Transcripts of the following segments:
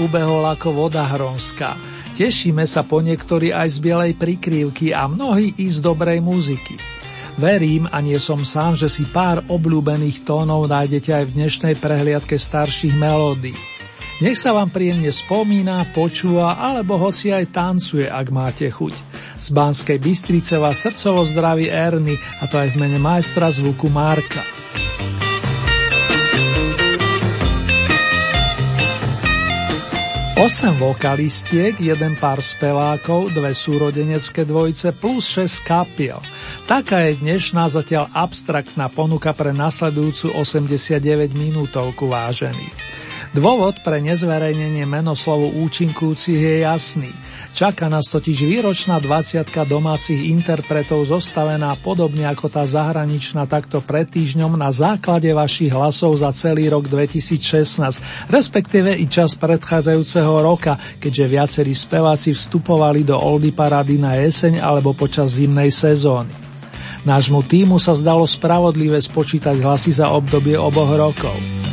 Ubehol ako voda hronská. Tešíme sa po niektorí aj z bielej prikrývky a mnohí i z dobrej muziky. Verím, a nie som sám, že si pár obľúbených tónov nájdete aj v dnešnej prehliadke starších melódií. Nech sa vám príjemne spomína, počúva alebo hoci aj tancuje, ak máte chuť. Z Banskej Bystrice vás srdcovo zdraví Erny a to aj v mene majstra zvuku Marka. 8 vokalistiek, jeden pár spevákov, dve súrodenecké dvojice plus 6 kapiel. Taká je dnešná zatiaľ abstraktná ponuka pre nasledujúcu 89 minútovku vážený. Dôvod pre nezverejnenie menoslovu účinkujúcich je jasný. Čaká nás totiž výročná 20 domácich interpretov zostavená podobne ako tá zahraničná takto pred týždňom na základe vašich hlasov za celý rok 2016, respektíve i čas predchádzajúceho roka, keďže viacerí speváci vstupovali do Oldy Parady na jeseň alebo počas zimnej sezóny. Nášmu týmu sa zdalo spravodlivé spočítať hlasy za obdobie oboch rokov.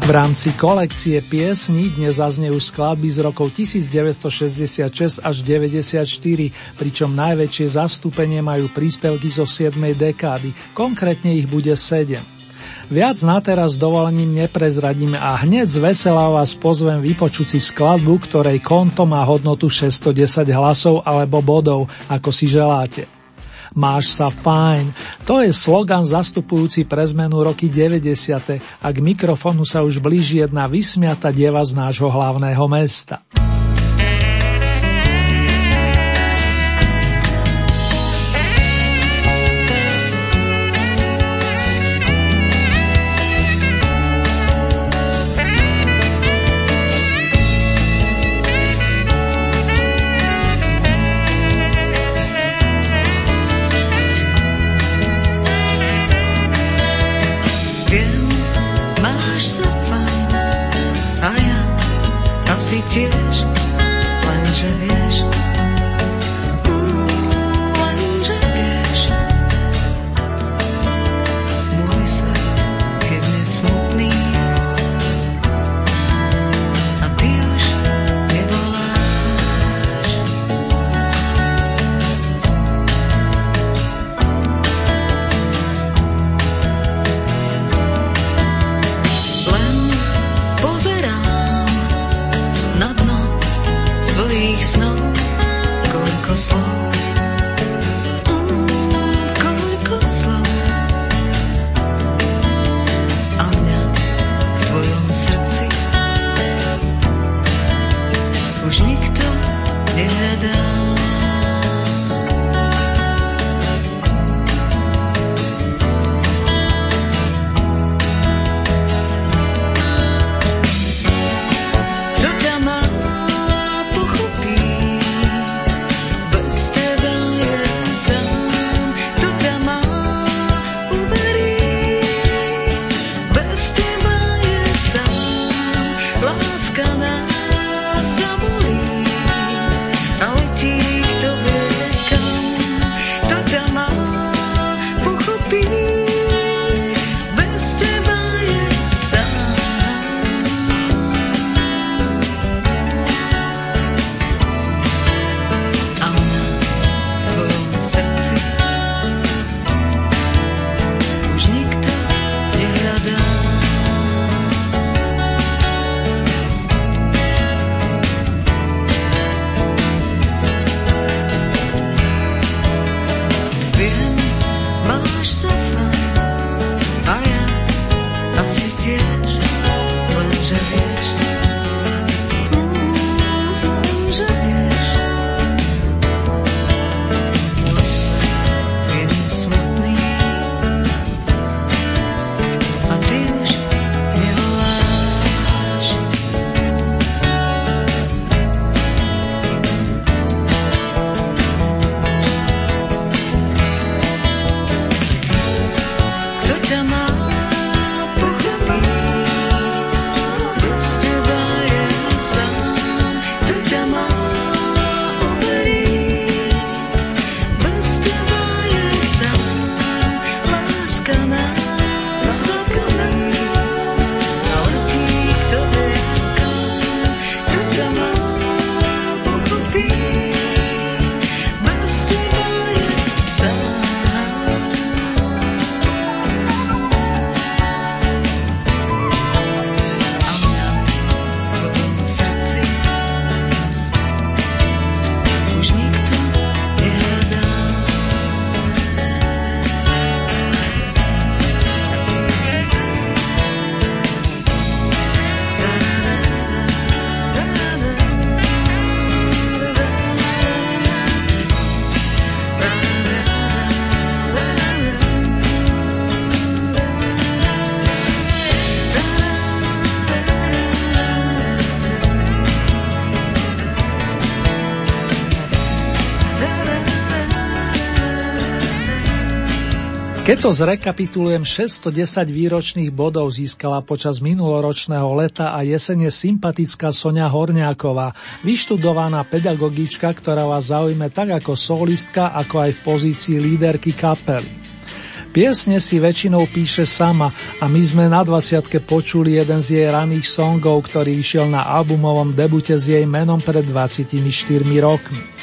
V rámci kolekcie piesní dnes zaznejú skladby z rokov 1966 až 94, pričom najväčšie zastúpenie majú príspevky zo 7. dekády, konkrétne ich bude 7. Viac na teraz dovolením neprezradíme a hneď z vás pozvem vypočuť si skladbu, ktorej konto má hodnotu 610 hlasov alebo bodov, ako si želáte. Máš sa fajn. To je slogan zastupujúci pre zmenu roky 90. a k mikrofonu sa už blíži jedna vysmiata dieva z nášho hlavného mesta. Svojich snov Keď to zrekapitulujem, 610 výročných bodov získala počas minuloročného leta a jesene sympatická Sonia Horňáková, vyštudovaná pedagogička, ktorá vás zaujme tak ako solistka, ako aj v pozícii líderky kapely. Piesne si väčšinou píše sama a my sme na 20 počuli jeden z jej raných songov, ktorý išiel na albumovom debute s jej menom pred 24 rokmi.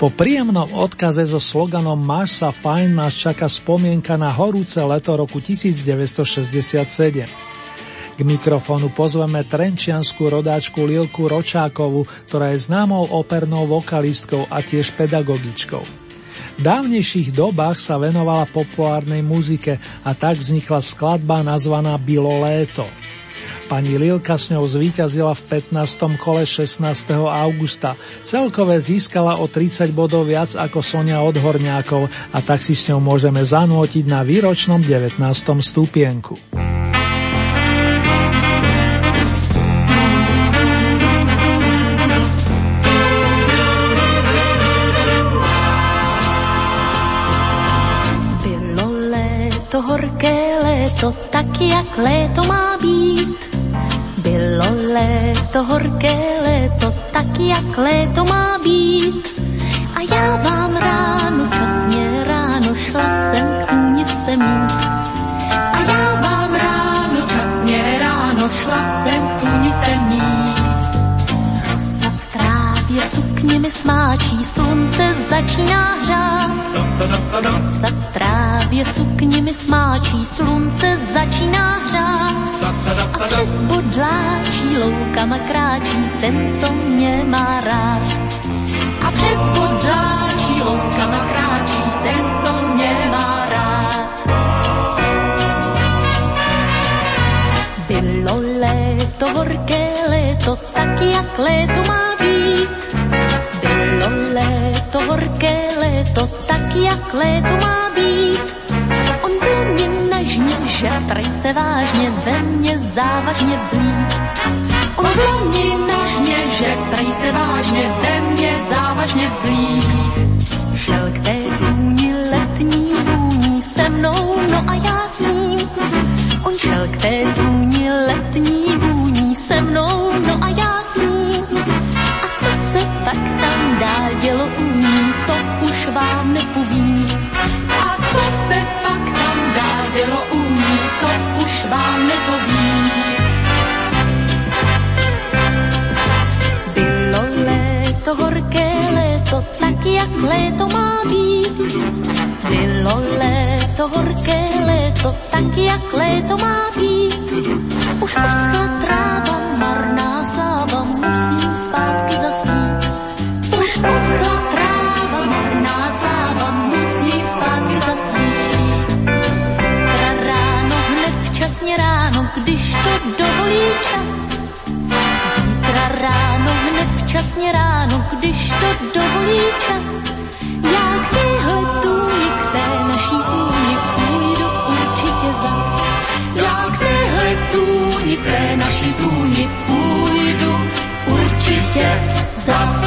Po príjemnom odkaze so sloganom Máš sa fajn nás čaká spomienka na horúce leto roku 1967. K mikrofónu pozveme trenčianskú rodáčku Lilku Ročákovu, ktorá je známou opernou vokalistkou a tiež pedagogičkou. V dávnejších dobách sa venovala populárnej muzike a tak vznikla skladba nazvaná Bilo léto. Pani Lilka s ňou zvíťazila v 15. kole 16. augusta. Celkové získala o 30 bodov viac ako Sonia od Horňákov a tak si s ňou môžeme zanútiť na výročnom 19. stupienku. Bylo léto, horké léto, tak jak léto má léto, horké léto, tak jak léto má být. A já vám ráno, časně ráno, šla jsem k tůnice mít. A já vám ráno, časně ráno, šla jsem k tůnice mít. Rosa v trávě sukně mi smáčí, slunce začíná hřát. Rosa v trávě sukně mi smáčí, slunce začíná hřát. A přes bodláčí loukama kráčí ten, co mě má rád. A přes bodláčí loukama kráčí ten, co mě má rád. Bylo léto, horké léto, tak jak léto má být. Bylo léto, horké léto, tak jak léto má být. Se vážně ve mně závažně vzlít. On byl mě nežně, že prej se vážně ve mně závažně vzlít. Šel k té důni letní vůní se mnou, no a já s ním. On šel k té důni letní vůní se mnou, no a já s ním. A co se tak tam dál dělo u léto má být. Bylo léto, horké léto, tak jak léto má být. Už uschla tráva, marná sáva, musím zpátky zasít. Už uschla tráva, marná sáva, musím zpátky zasít. Zítra ráno, hned včasně ráno, když to dovolí čas. Zítra ráno, hned včasně ráno, když to dovolí čas. K té naší tůni půjdu určitě zas.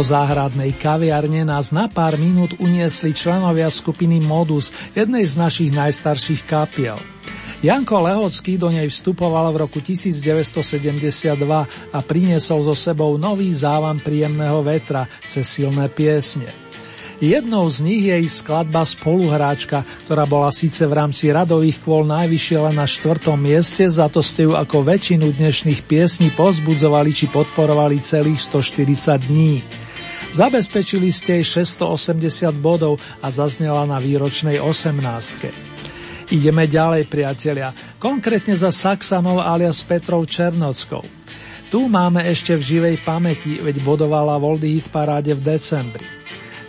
Do záhradnej kaviarne nás na pár minút uniesli členovia skupiny Modus, jednej z našich najstarších kapiel. Janko Lehocký do nej vstupoval v roku 1972 a priniesol so sebou nový závan príjemného vetra cez silné piesne. Jednou z nich je ich skladba Spoluhráčka, ktorá bola síce v rámci radových kvôl najvyššie len na štvrtom mieste, za to ste ju ako väčšinu dnešných piesní pozbudzovali či podporovali celých 140 dní. Zabezpečili ste jej 680 bodov a zaznela na výročnej 18. Ideme ďalej, priatelia, konkrétne za Saxanov alias Petrov Černockou. Tu máme ešte v živej pamäti, veď bodovala Voldy Hit paráde v decembri.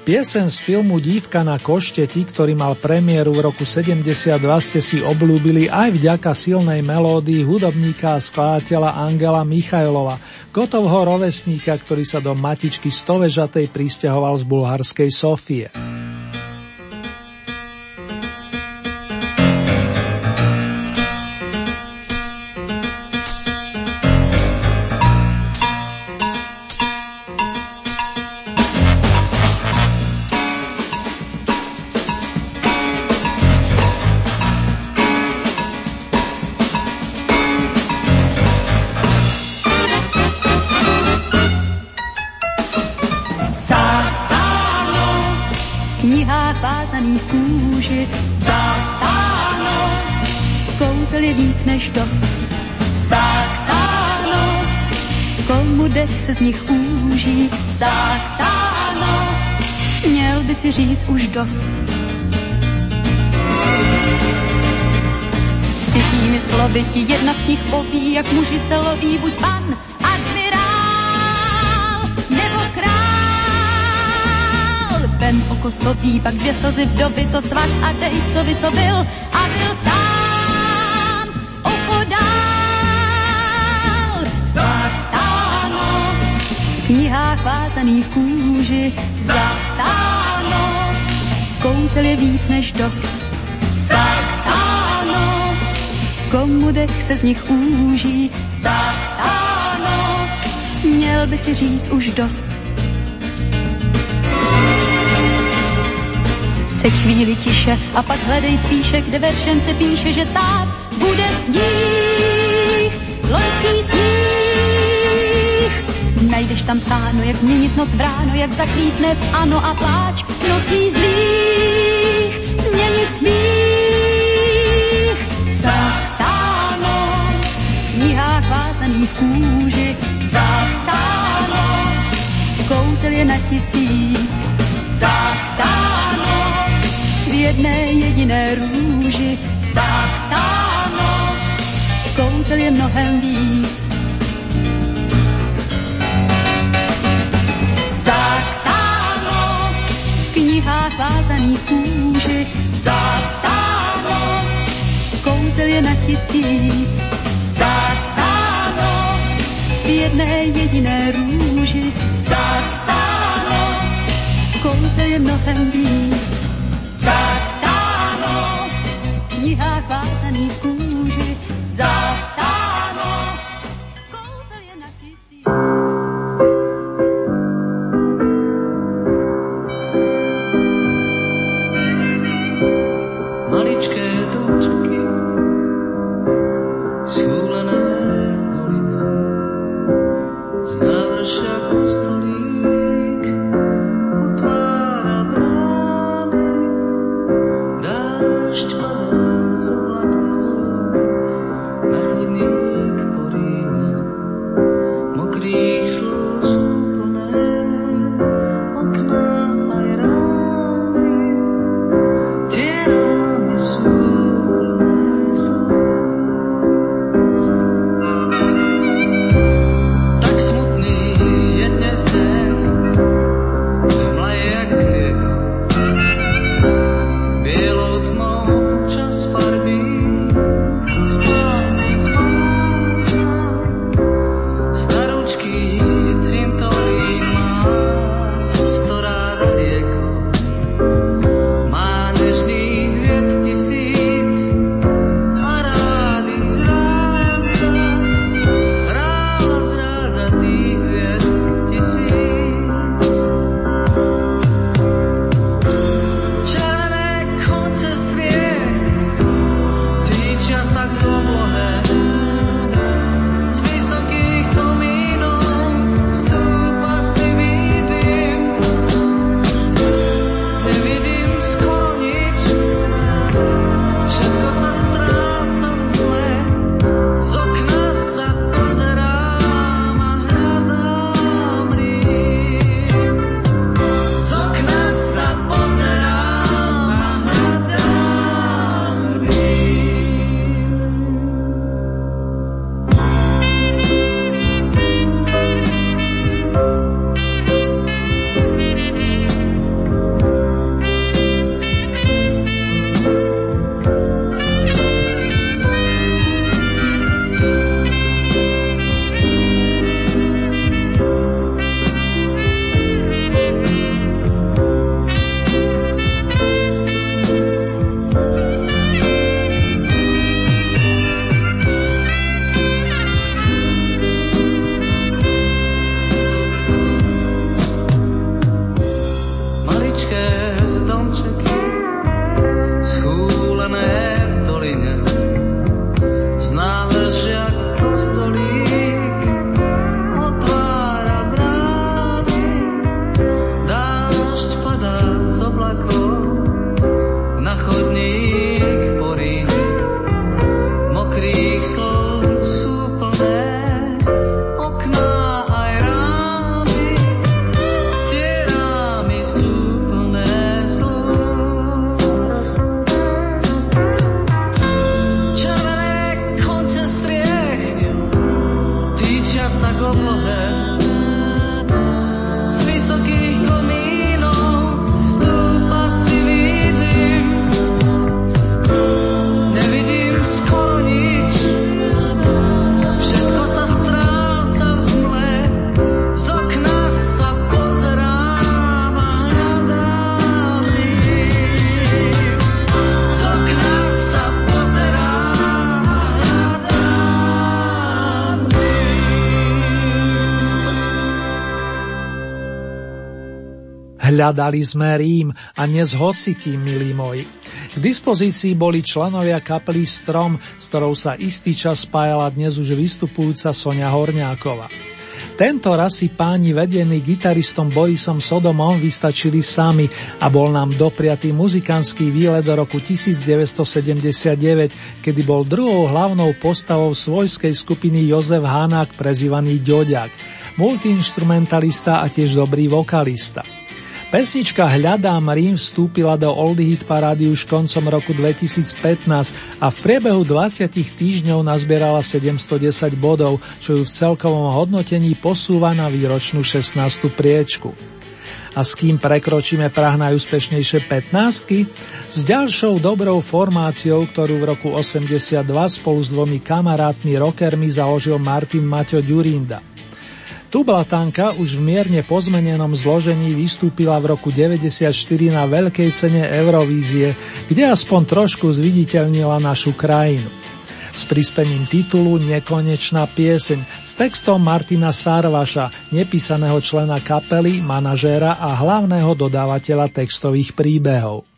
Piesen z filmu Dívka na košteti, ktorý mal premiéru v roku 72, ste si obľúbili aj vďaka silnej melódii hudobníka a skladateľa Angela Michajlova, Gotovho rovesníka, ktorý sa do matičky stovežatej pristahoval z bulharskej Sofie. Říct už dost. Cizími slovy ti jedna z nich poví, jak muži se loví, buď pan, admirál nebo král. Vem oko sobí, pak dvě slzy vdovy, to svaž a dej, by, co byl, a byl sám. Zapsáno v knihách vázaných kůži, zapsáno kouzel je víc než dost. Saxáno, komu dech se z nich úží. Saxáno, měl by si říct už dost. Se chvíli tiše a pak hledej spíše, kde veršem se píše, že tak bude sníh, loňský sníh. Najdeš tam cáno, jak změnit noc bráno, jak zaklítne v ano a pláč nocí zlých, změnit smích. Zapsáno, v knihách vázaných v kůži, zapsáno, kouzel je na tisíc. Zapsáno, v jedné jediné růži, zapsáno, kouzel je mnohem víc. Je na tisíc. Zapsáno, v jedné jediné růži. Zapsáno, kouzel je mnohem víc. Zapsáno, v knihách vázaných kůži Hľadali sme Rím a dnes hocikým, milí moji. K dispozícii boli členovia kapely Strom, s ktorou sa istý čas spájala dnes už vystupujúca Sonia Horňáková. Tento raz si páni vedení gitaristom Borisom Sodomom vystačili sami a bol nám dopriatý muzikantský výlet do roku 1979, kedy bol druhou hlavnou postavou svojskej skupiny Jozef Hanák, prezývaný Ďoďak, multiinstrumentalista a tiež dobrý vokalista. Pesnička Hľadám Rím vstúpila do Oldie Hit parády už koncom roku 2015 a v priebehu 20 týždňov nazbierala 710 bodov, čo ju v celkovom hodnotení posúva na výročnú 16. priečku. A s kým prekročíme prah najúspešnejšie 15 S ďalšou dobrou formáciou, ktorú v roku 82 spolu s dvomi kamarátmi rockermi založil Martin Maťo Ďurinda. Tublatanka už v mierne pozmenenom zložení vystúpila v roku 94 na veľkej cene Eurovízie, kde aspoň trošku zviditeľnila našu krajinu. S prispením titulu Nekonečná pieseň s textom Martina Sarvaša, nepísaného člena kapely, manažéra a hlavného dodávateľa textových príbehov.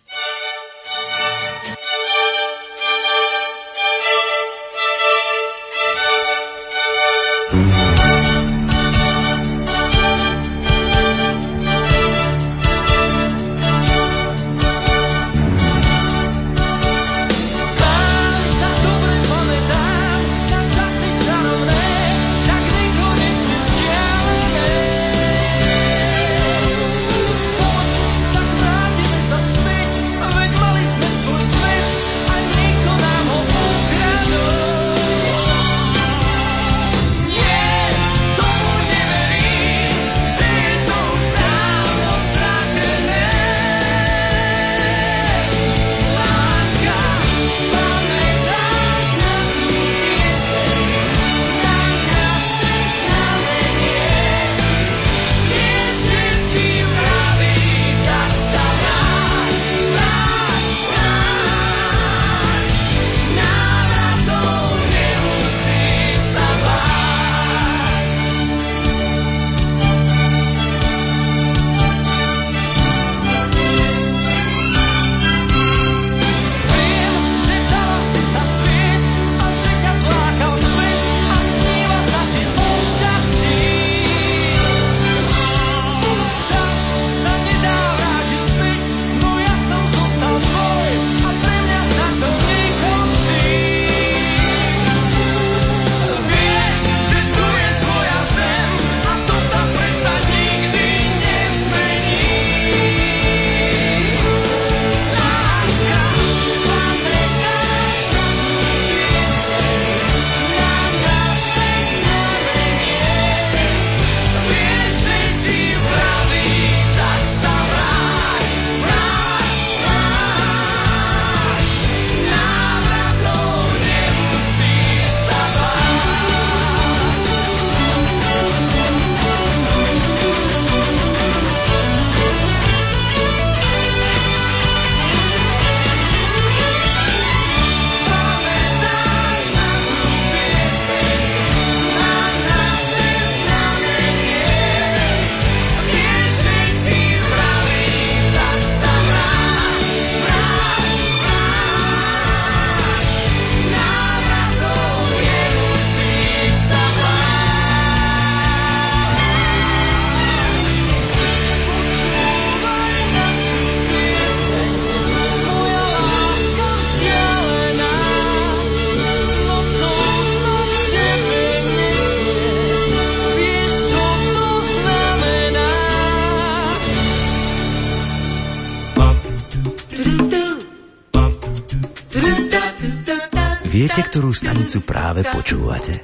Stanicu práve počúvate.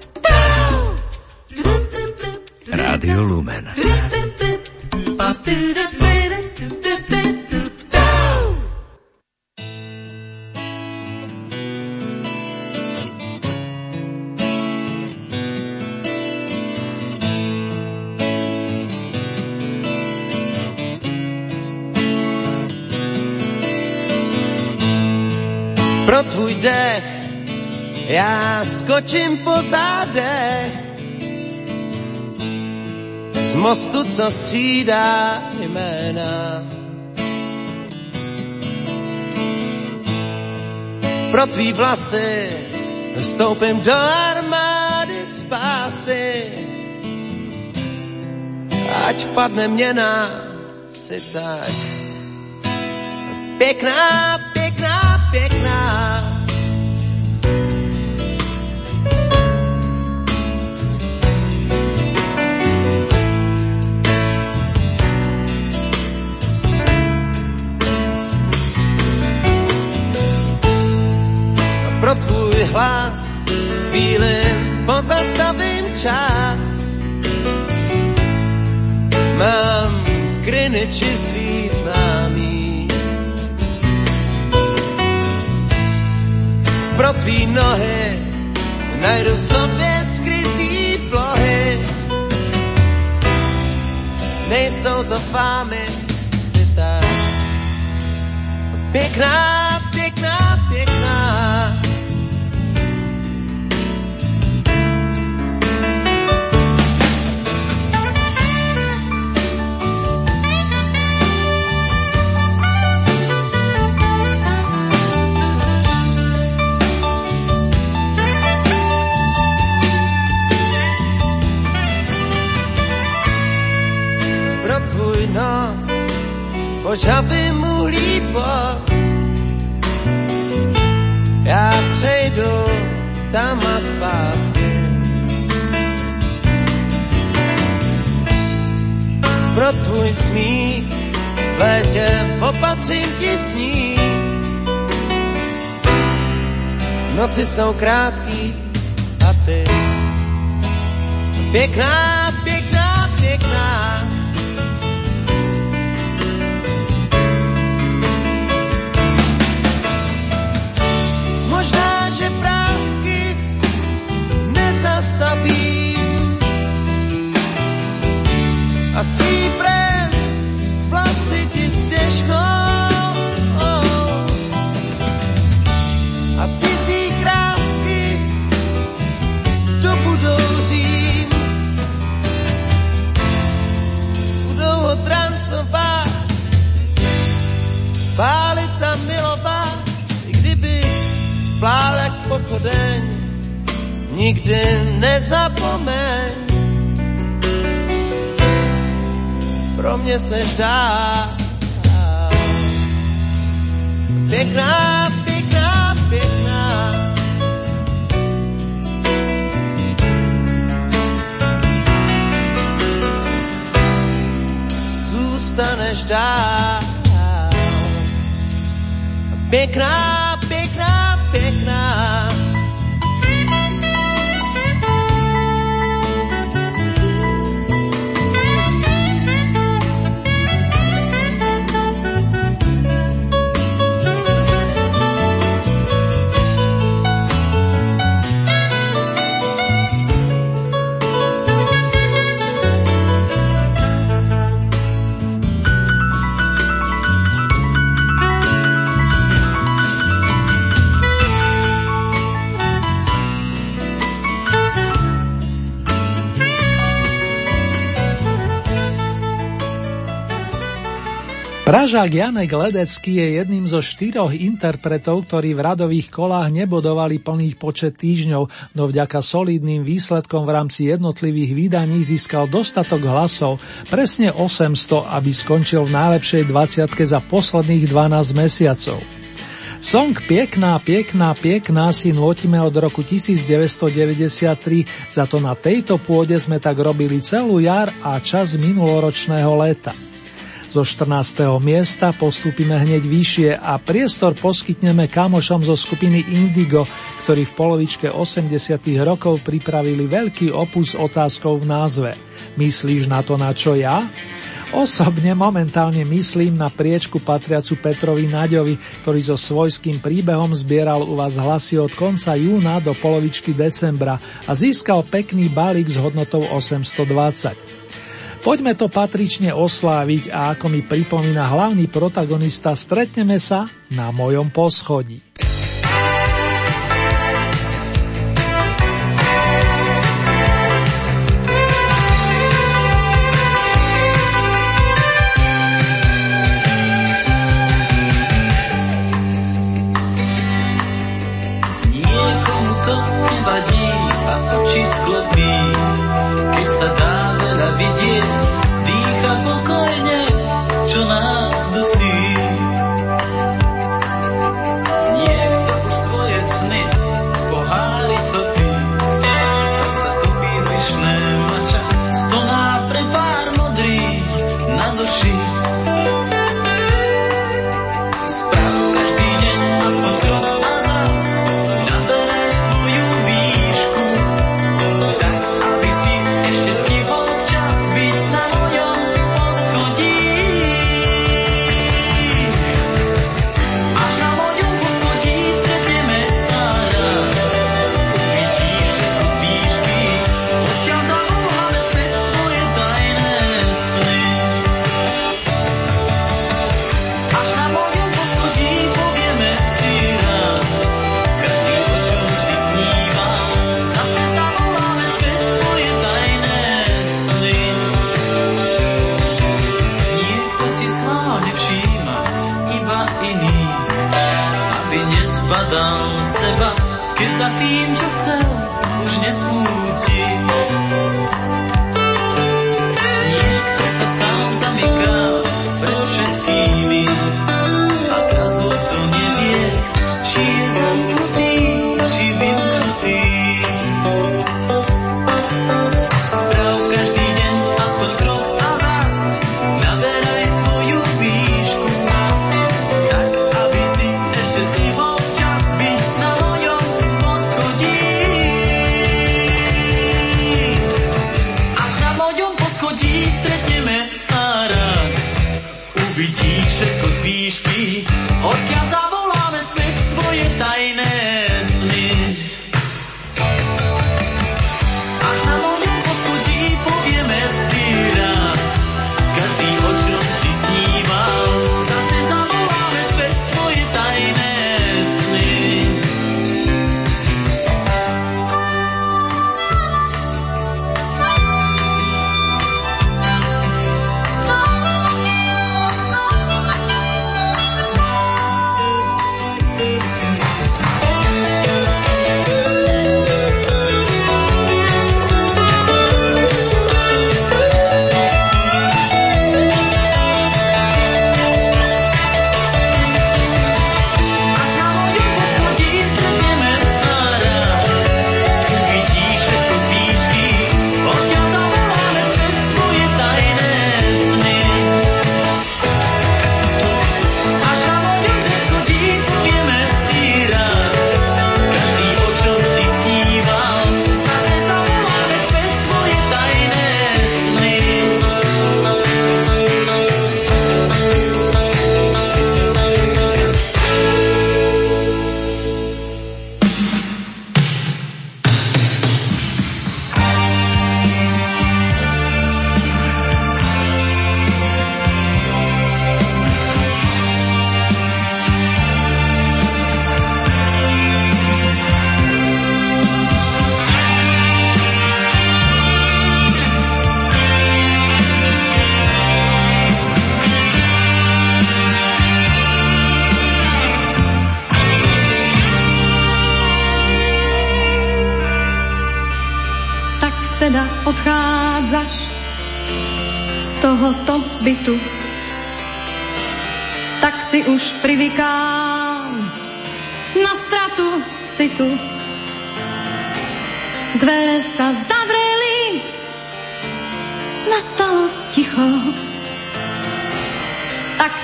Rádio Lumen. Pro tvůj dech Já skočím po zádech, mostu, co střídá jména. Pro tvý vlasy vstoupím do armády spásy. Ať padne měna, si tak pěkná, pěkná, pěkná. Chvíli pozastavím čas. Mám v kryniči svých známý. Pro tvý nohy najdu v sobě skrytý plohy. Nejsou to fámy, si tak požavy mu líbos. Já přejdu tam a zpátky. Pro tvůj smích v létě opatřím ti sní. Noci jsou krátký a ty pěkná, nezastavím a stříbrem vlasy ti stěžkou a cizí krásky dobudou řím. Budou ho drancovat, pálit milovat, i kdyby splál jak pochodeň, nikdy nezapomeň. Pro mě se dá pěkná, pěkná, pěkná. Zůstaneš dál. Pěkná, Pražák Janek Ledecký je jedným zo štyroch interpretov, ktorí v radových kolách nebodovali plný počet týždňov, no vďaka solidným výsledkom v rámci jednotlivých vydaní získal dostatok hlasov, presne 800, aby skončil v najlepšej 20 za posledných 12 mesiacov. Song Piekná, piekná, piekná si nôtime od roku 1993, za to na tejto pôde sme tak robili celú jar a čas minuloročného leta. Zo 14. miesta postúpime hneď vyššie a priestor poskytneme kamošom zo skupiny Indigo, ktorí v polovičke 80. rokov pripravili veľký opus s otázkou v názve. Myslíš na to, na čo ja? Osobne momentálne myslím na priečku patriacu Petrovi Naďovi, ktorý so svojským príbehom zbieral u vás hlasy od konca júna do polovičky decembra a získal pekný balík s hodnotou 820. Poďme to patrične osláviť a ako mi pripomína hlavný protagonista, stretneme sa na mojom poschodí.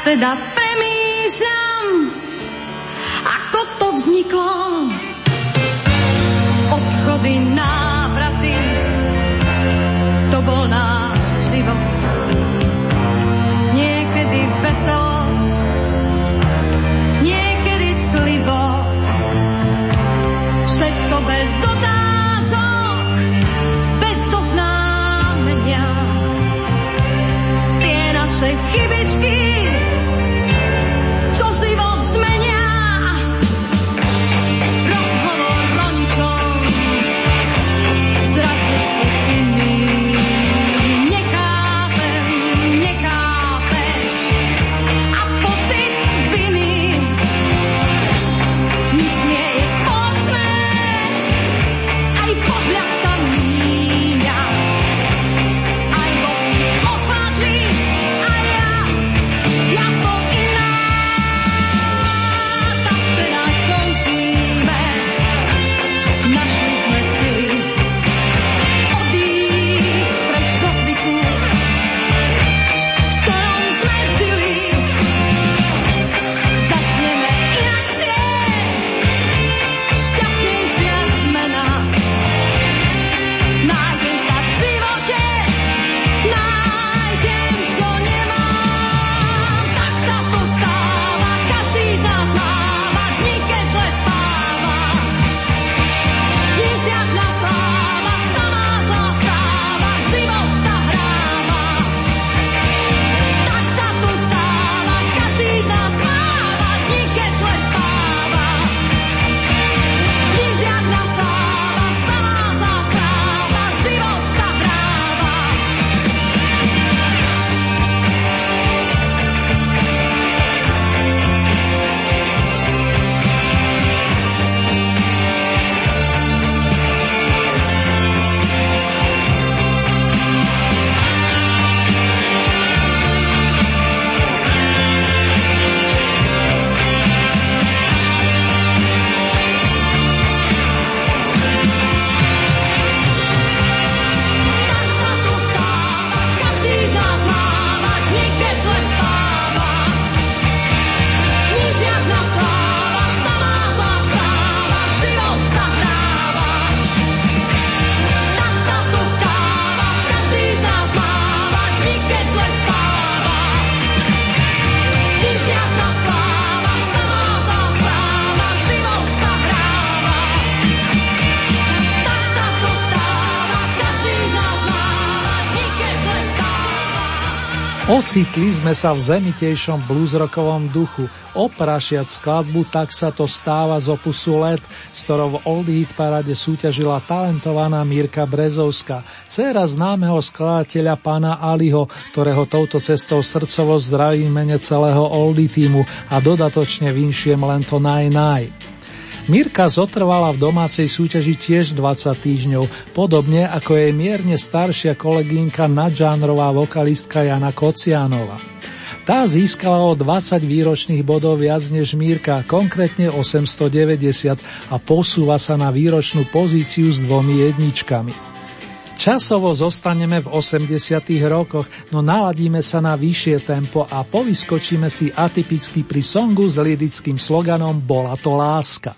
teda premýšľam, ako to vzniklo. Odchody, návraty, to bol náš život. Niekedy veselo, niekedy clivo, všetko bez otázok, bez oznámenia. Tie naše chybičky, život zmenia. Ocitli sme sa v zemitejšom bluesrockovom duchu. Oprašiať skladbu Tak sa to stáva z opusu Let, s ktorou v Old Hit parade súťažila talentovaná Mírka Brezovská, dcéra známeho skladateľa pána Aliho, ktorého touto cestou srdcovo zdravím mene celého Oldie týmu a dodatočne vinšiem len to naj naj. Mirka zotrvala v domácej súťaži tiež 20 týždňov, podobne ako jej mierne staršia kolegynka nadžánrová vokalistka Jana Kocianova. Tá získala o 20 výročných bodov viac než Mírka, konkrétne 890 a posúva sa na výročnú pozíciu s dvomi jedničkami. Časovo zostaneme v 80. rokoch, no naladíme sa na vyššie tempo a povyskočíme si atypicky pri songu s lirickým sloganom Bola to láska.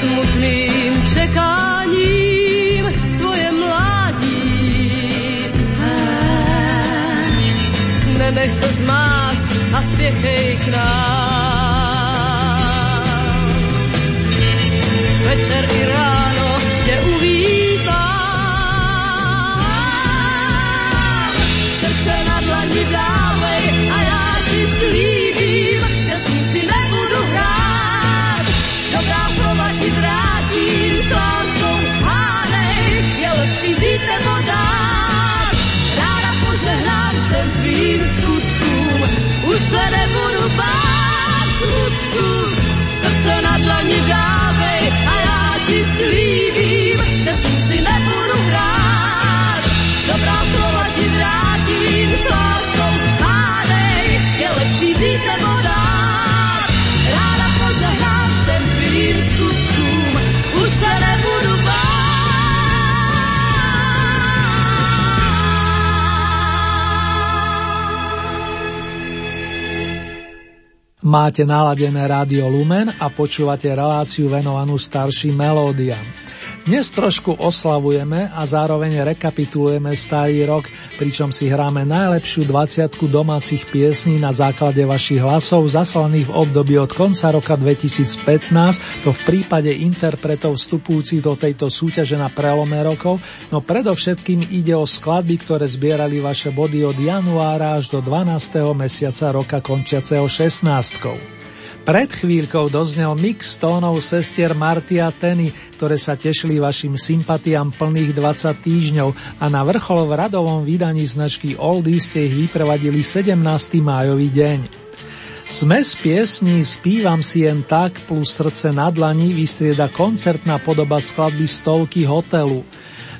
smutným čekáním svoje mládí. Nenech se zmást a spěchej k nám. Večer i ráno Máte naladené rádio Lumen a počúvate reláciu venovanú starším melódiám. Dnes trošku oslavujeme a zároveň rekapitulujeme starý rok, pričom si hráme najlepšiu 20 domácich piesní na základe vašich hlasov zaslaných v období od konca roka 2015, to v prípade interpretov vstupujúcich do tejto súťaže na prelome rokov, no predovšetkým ide o skladby, ktoré zbierali vaše body od januára až do 12. mesiaca roka končiaceho 16. Pred chvíľkou doznel mix tónov sestier Marty a Teny, ktoré sa tešili vašim sympatiám plných 20 týždňov a na vrchol v radovom vydaní značky Oldies ste ich vyprevadili 17. májový deň. Sme z piesní Spívam si jen tak plus srdce na dlani vystrieda koncertná podoba skladby Stovky hotelu.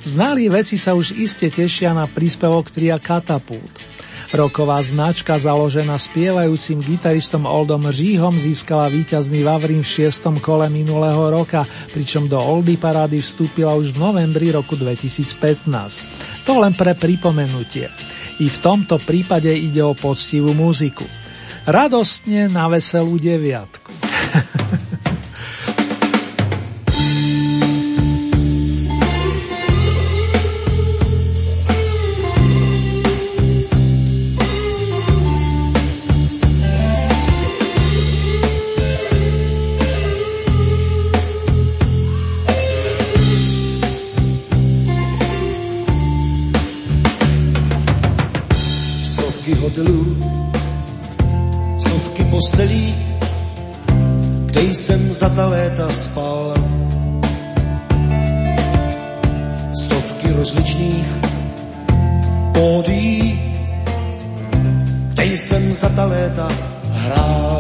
Znalí veci sa už iste tešia na príspevok tria Katapult. Roková značka založená spievajúcim gitaristom Oldom Žíhom získala víťazný Vavrín v šiestom kole minulého roka, pričom do Oldy parády vstúpila už v novembri roku 2015. To len pre pripomenutie. I v tomto prípade ide o poctivú muziku. Radostne na veselú deviatku. ta léta spal. Stovky rozličných pódí, kde jsem za ta léta hrál.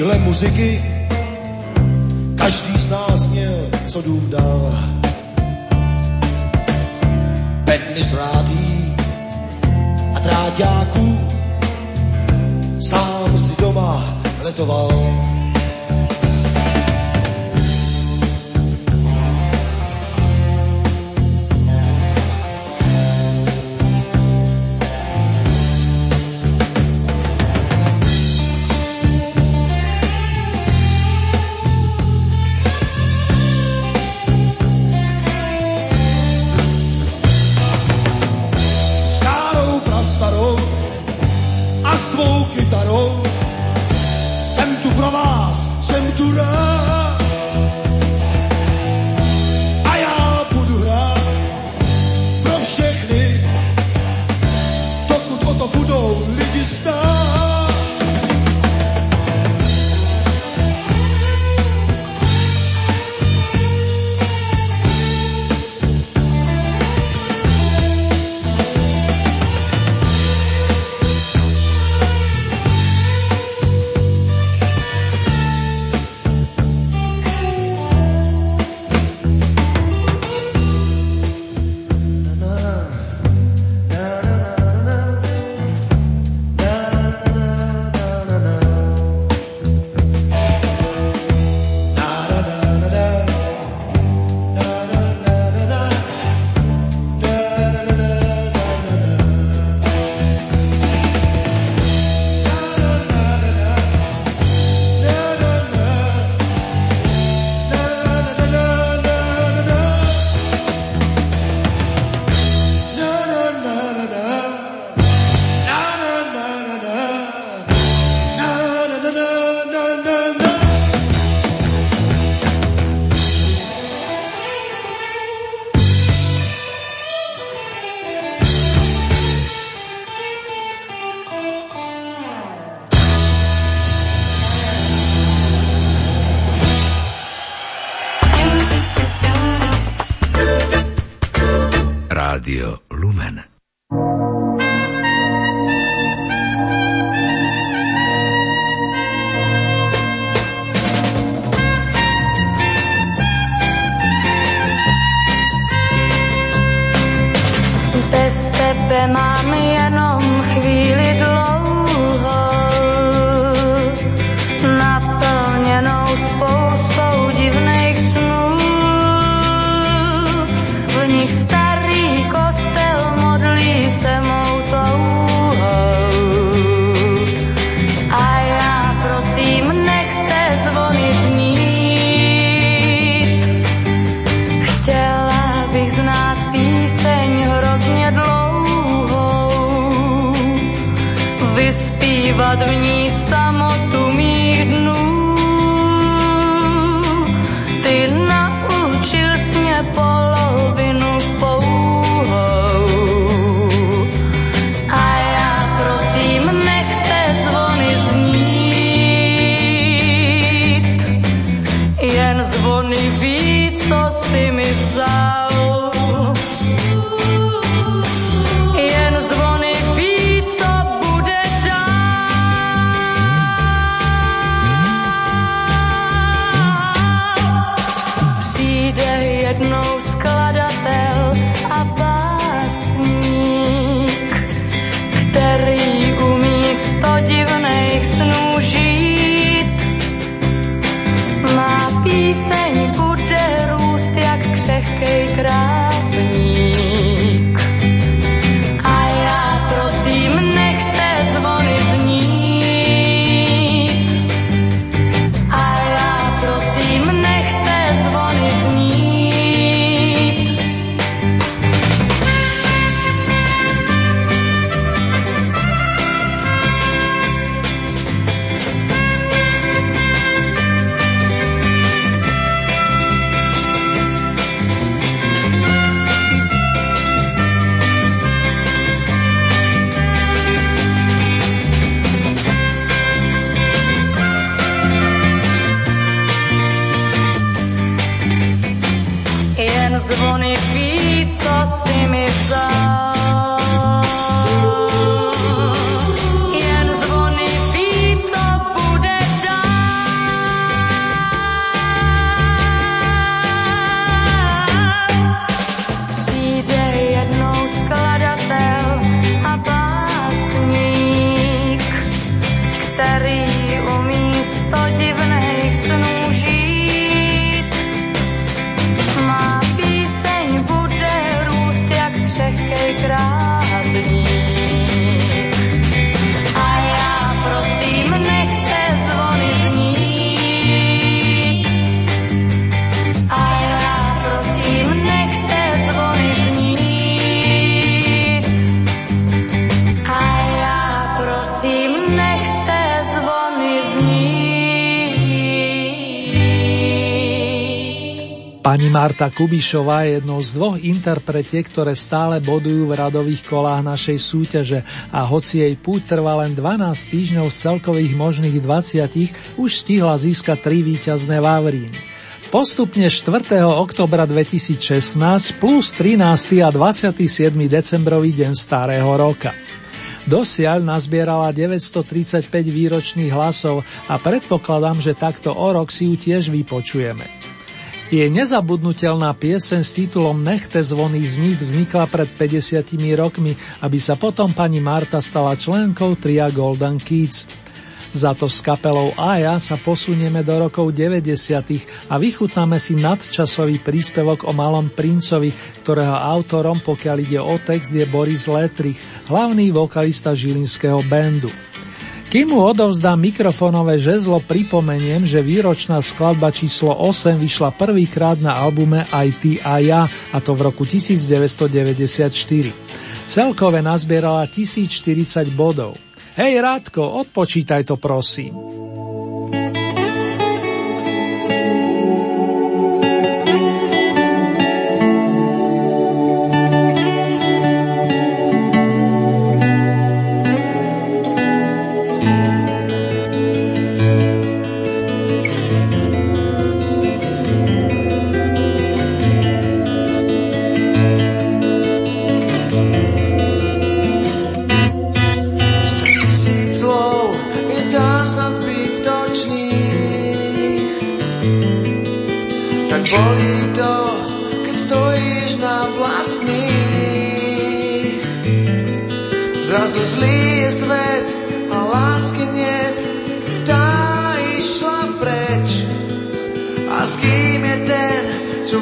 tíhle muziky každý z nás měl, co dům dal. Bedny z rádí a dráťáků sám si doma letoval. Mi vzal. Marta Kubišová je jednou z dvoch interpretiek, ktoré stále bodujú v radových kolách našej súťaže a hoci jej púť trvá len 12 týždňov z celkových možných 20, už stihla získať tri víťazné Vavríny. Postupne 4. oktobra 2016 plus 13. a 27. decembrový deň starého roka. Dosiaľ nazbierala 935 výročných hlasov a predpokladám, že takto o rok si ju tiež vypočujeme. Je nezabudnutelná pieseň s titulom Nechte zvony zniť vznikla pred 50 rokmi, aby sa potom pani Marta stala členkou tria Golden Kids. Za to s kapelou Aja sa posunieme do rokov 90. a vychutnáme si nadčasový príspevok o malom princovi, ktorého autorom, pokiaľ ide o text, je Boris Letrich, hlavný vokalista žilinského bandu. Kým mu odovzdám mikrofónové žezlo, pripomeniem, že výročná skladba číslo 8 vyšla prvýkrát na albume Aj ty a ja, a to v roku 1994. Celkové nazbierala 1040 bodov. Hej Rádko, odpočítaj to prosím.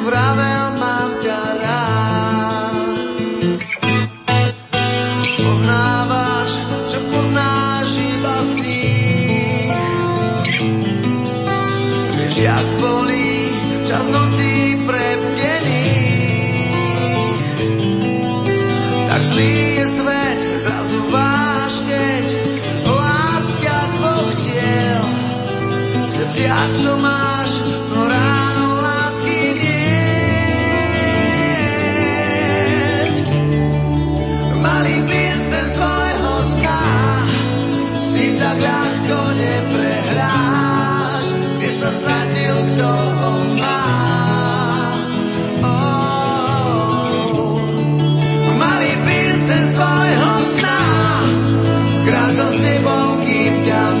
Vravel, kým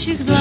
наших дом.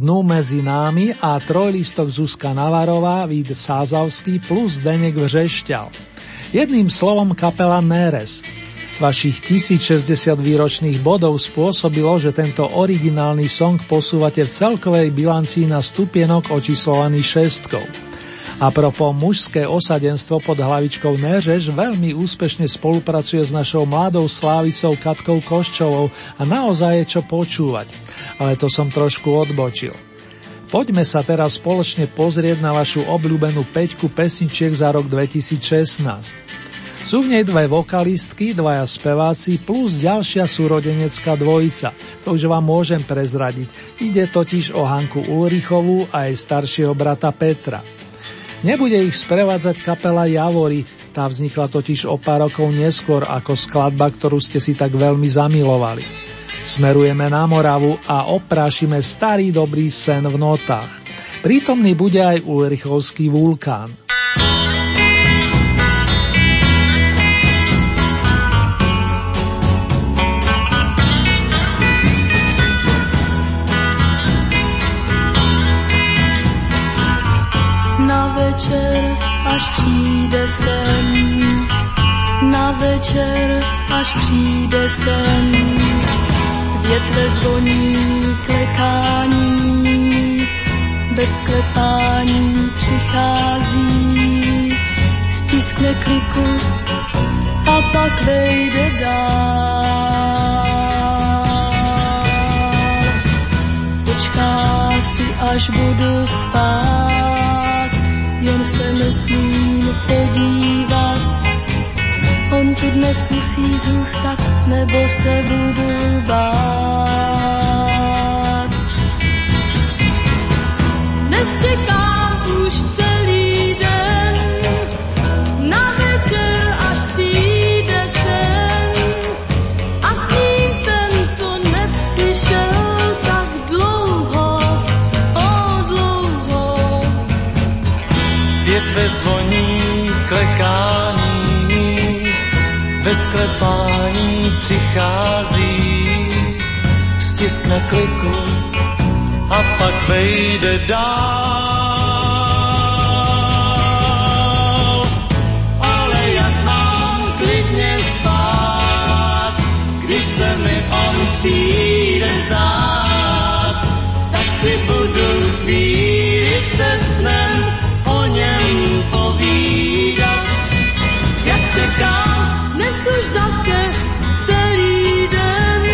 Dnú medzi námi a trojlistok Zuzka Navarová, Vít Sázavský plus Denek Vřešťal. Jedným slovom kapela Neres. Vašich 1060 výročných bodov spôsobilo, že tento originálny song posúvate v celkovej bilancii na stupienok očíslovaný šestkou. A propo mužské osadenstvo pod hlavičkou Neřeš veľmi úspešne spolupracuje s našou mladou slávicou Katkou Koščovou a naozaj je čo počúvať. Ale to som trošku odbočil. Poďme sa teraz spoločne pozrieť na vašu obľúbenú peťku pesničiek za rok 2016. Sú v nej dve vokalistky, dvaja speváci plus ďalšia súrodenecká dvojica. To už vám môžem prezradiť. Ide totiž o Hanku Ulrichovú a jej staršieho brata Petra. Nebude ich sprevádzať kapela Javory, tá vznikla totiž o pár rokov neskôr ako skladba, ktorú ste si tak veľmi zamilovali. Smerujeme na Moravu a oprášime starý dobrý sen v notách. Prítomný bude aj Ulrichovský vulkán. Až přijde sen, na večer, až přijde sen, větve zvoní klekání, bez klepání přichází, stiskne kliku a pak vejde dál. Počká si, až budu spát, dnes musí zůstat, nebo se budu bát. Dnes čekám už celý den, na večer až přijde sen. A s ním ten, co nepřišel. Větve zvoní klekání, bez klepání přichází, stiskne kliku a pak vejde dál. Ale jak mám klidně spát, když se mi on přijde zdát, tak si budu chvíli se snem o něm povídat. Jak čekám, Už zase celý den,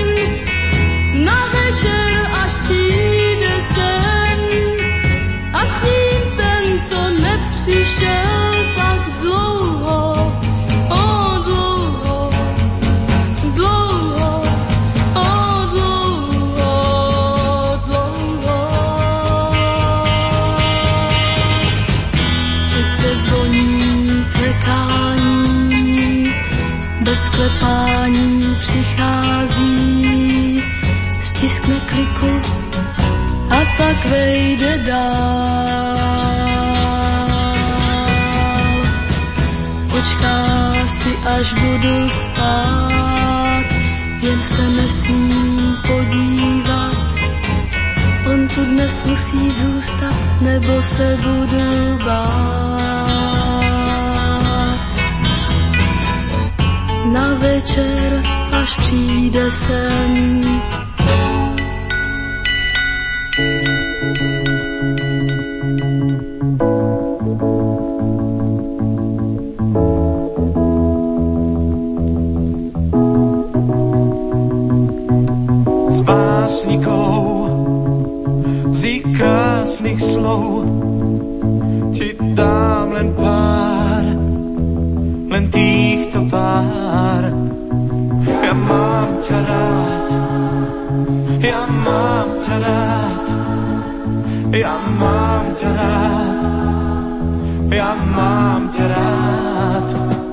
na večer až přijde sen. A s ním ten, co nepřišel klepání přichází, stiskne kliku a pak vejde dál. Počká si, až budu spát, jen se nesmím podívat. On tu dnes musí zůstat, nebo se budu bát. Na večer, až přijde sen, ja mám ťa rád, ja mám ťa rád.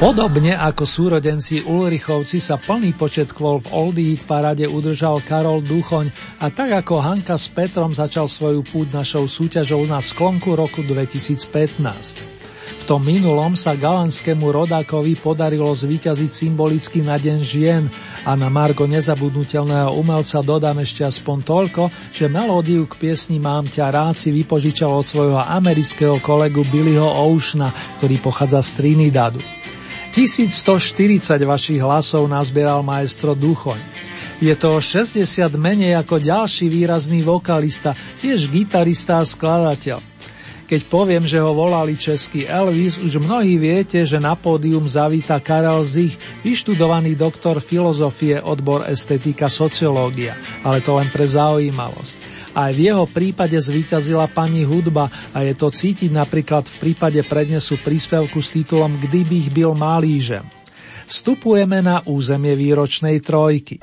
Podobne ako súrodenci Ulrichovci sa plný počet kvôl v Oldie parade udržal Karol Duchoň a tak ako Hanka s Petrom začal svoju púť našou súťažou na sklonku roku 2015. V tom minulom sa galanskému rodákovi podarilo zvíťaziť symbolicky na Deň žien a na Margo nezabudnutelného umelca dodám ešte aspoň toľko, že melódiu k piesni Mám ťa rád si vypožičal od svojho amerického kolegu Billyho Oceana, ktorý pochádza z Trinidadu. 1140 vašich hlasov nazbieral maestro Duchoň. Je to 60 menej ako ďalší výrazný vokalista, tiež gitarista a skladateľ. Keď poviem, že ho volali český Elvis, už mnohí viete, že na pódium zavíta Karel Zich, vyštudovaný doktor filozofie, odbor estetika, sociológia, ale to len pre zaujímavosť. Aj v jeho prípade zvíťazila pani hudba a je to cítiť napríklad v prípade prednesu príspevku s titulom Kdybych byl malížem. Vstupujeme na územie výročnej trojky.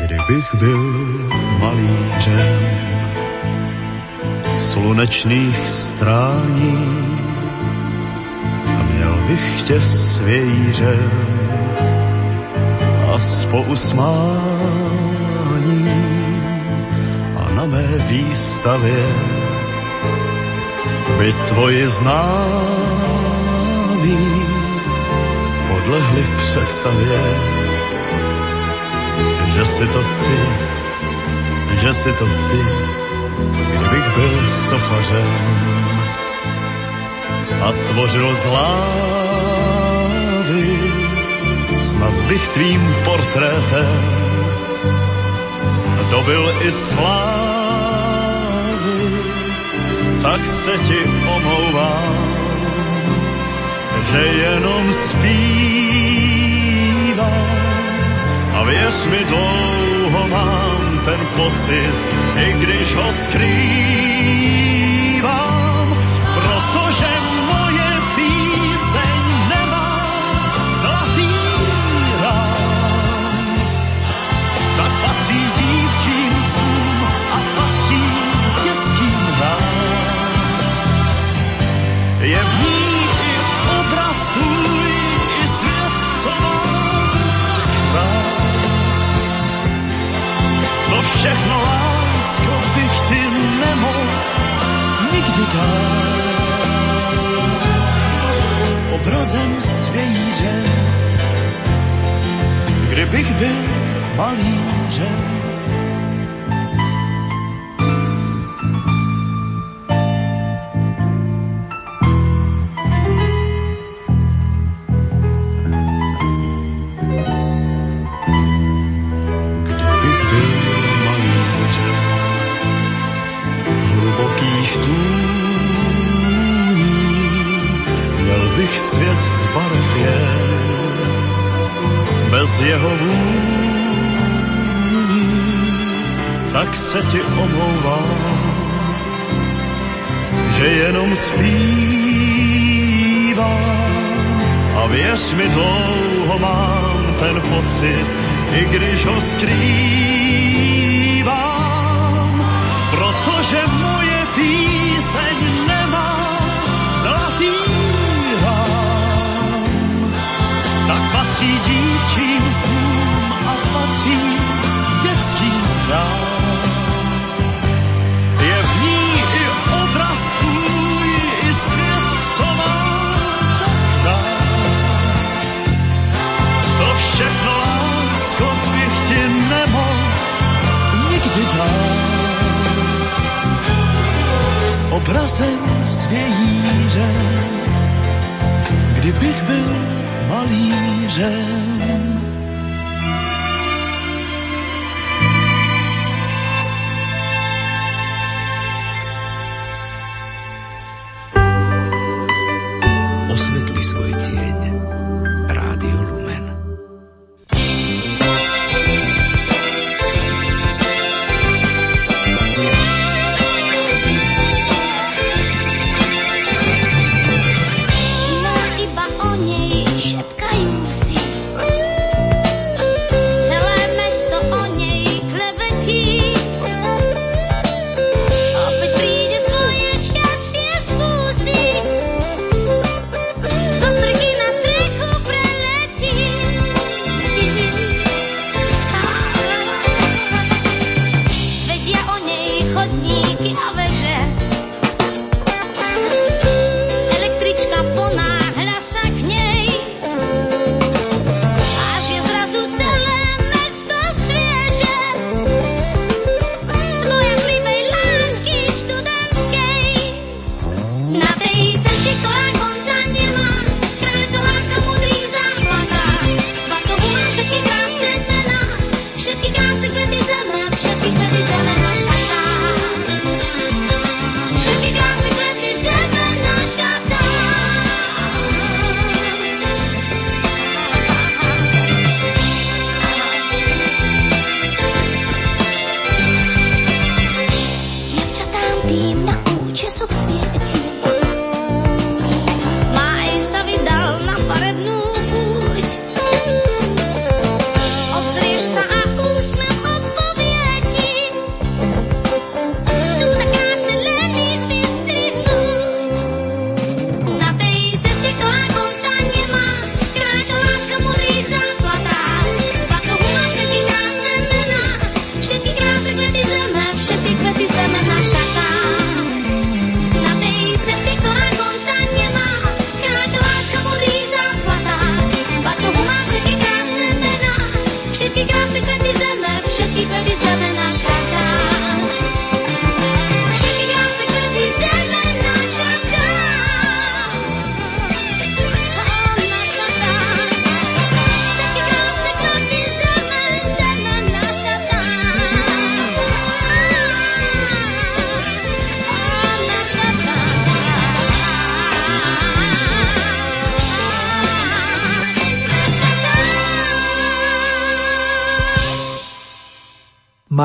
Kdybych byl malířem, slunečných strání. A měl bych tě svějířem a s pousmáním a na mé výstavě by tvoji známí podlehli představě, že si to ty, že si to ty, kdybych byl sochařem a tvořil z lávy, snad bych tvým portrétem dobil i slávy, tak se ti omlouvám, že jenom zpívám. A věř mi dlouho mám ten pocit, i když ho skrývám, dát. Obrazem svějířem, kdybych byl malířem, zpívám a věř mi dlouho mám ten pocit, i když ho skrývám, protože moje píseň nemá zlatý rám. Tak patří dívčím snům a patří dětským hrám. Obrazem svějířem, kdybych byl malířem.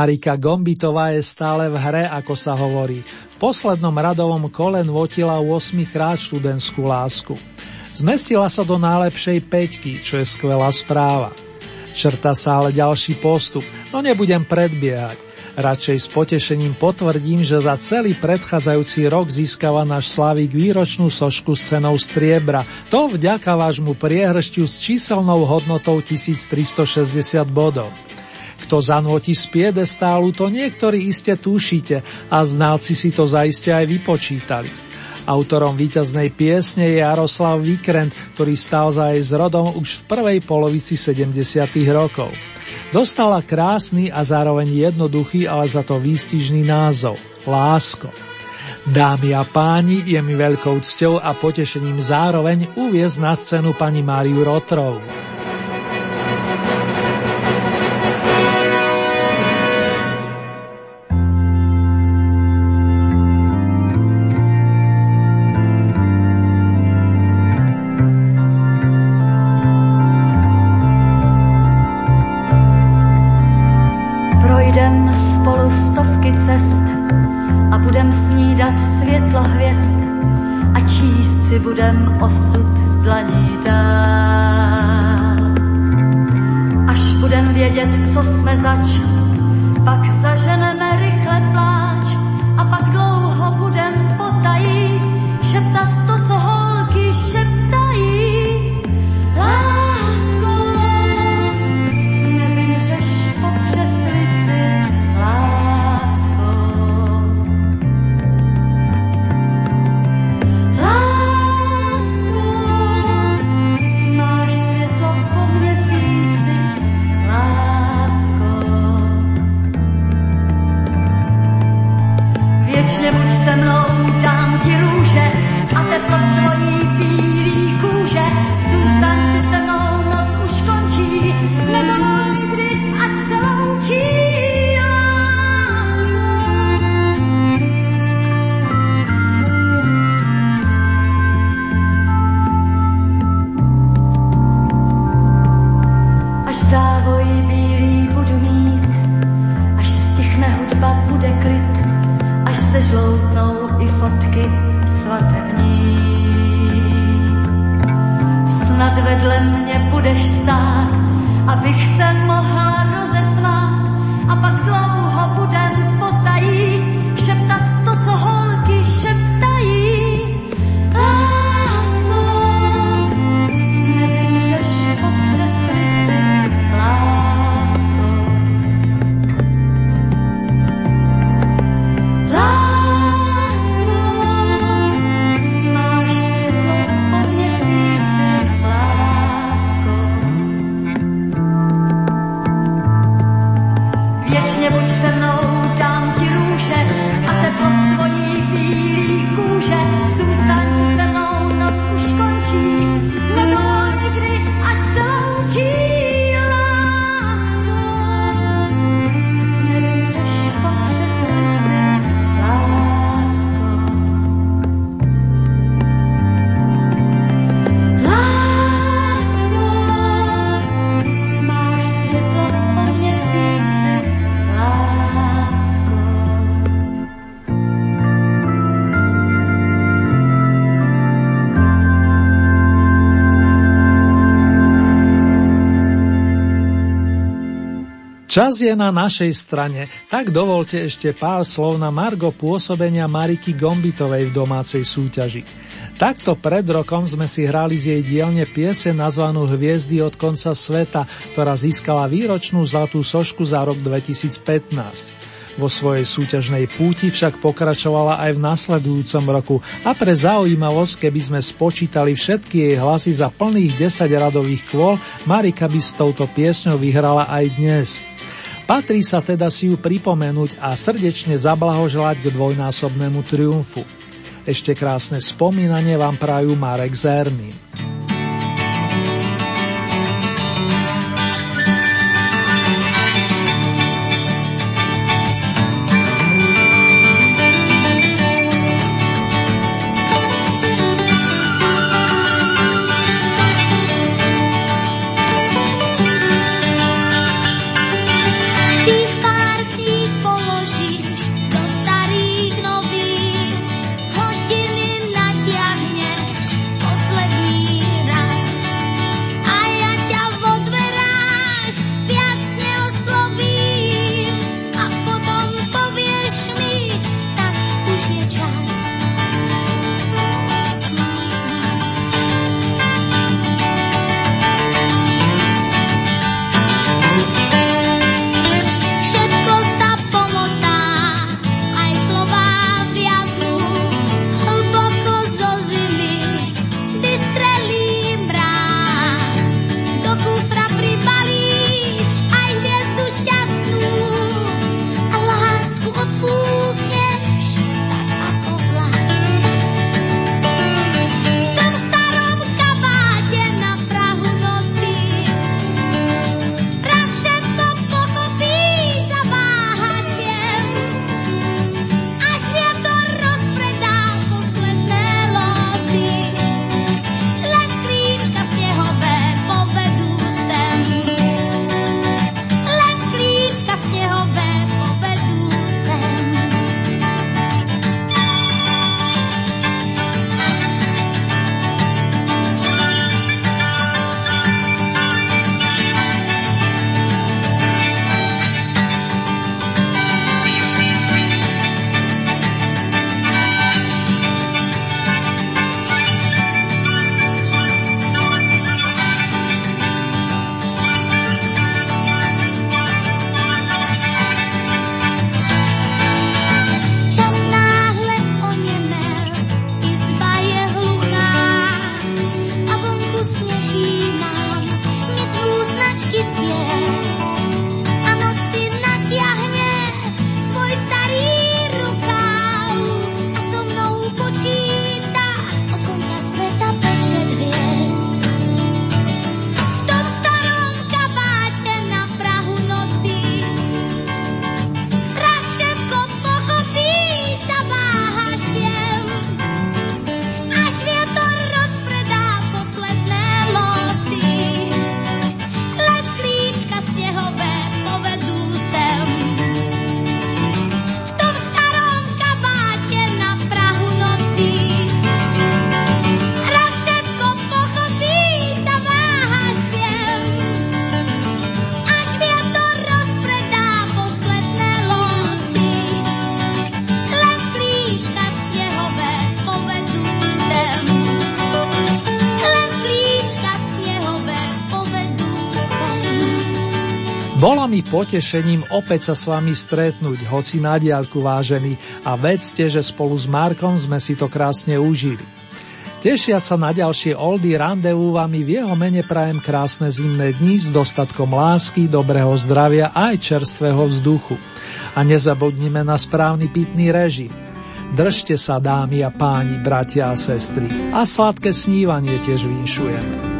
Marika Gombitová je stále v hre, ako sa hovorí. V poslednom radovom kole nvotila 8 krát študentskú lásku. Zmestila sa do najlepšej peťky, čo je skvelá správa. Črta sa ale ďalší postup, no nebudem predbiehať. Radšej s potešením potvrdím, že za celý predchádzajúci rok získava náš Slavík výročnú sošku s cenou striebra. To vďaka vášmu priehršťu s číselnou hodnotou 1360 bodov. Kto zanotí z piedestálu, to niektorí iste tušíte a znalci si to zaiste aj vypočítali. Autorom víťaznej piesne je Jaroslav Vikrent, ktorý stál za jej zrodom už v prvej polovici 70. rokov. Dostala krásny a zároveň jednoduchý, ale za to výstižný názov – Lásko. Dámy a páni, je mi veľkou cťou a potešením zároveň uviezť na scénu pani Máriu nie budź Čas je na našej strane, tak dovolte ešte pár slov na Margo pôsobenia Mariky Gombitovej v domácej súťaži. Takto pred rokom sme si hrali z jej dielne piese nazvanú Hviezdy od konca sveta, ktorá získala výročnú zlatú sošku za rok 2015. Vo svojej súťažnej púti však pokračovala aj v nasledujúcom roku a pre zaujímavosť, keby sme spočítali všetky jej hlasy za plných 10 radových kvôl, Marika by s touto piesňou vyhrala aj dnes. Patrí sa teda si ju pripomenúť a srdečne zablahoželať k dvojnásobnému triumfu. Ešte krásne spomínanie vám prajú Marek Zerný. Potešením opäť sa s vami stretnúť, hoci na diálku vážený, a vedzte, že spolu s Markom sme si to krásne užili. Tešiať sa na ďalšie oldy randevu vami v jeho mene prajem krásne zimné dni s dostatkom lásky, dobrého zdravia a aj čerstvého vzduchu. A nezabudnime na správny pitný režim. Držte sa dámy a páni, bratia a sestry a sladké snívanie tiež vinšujeme.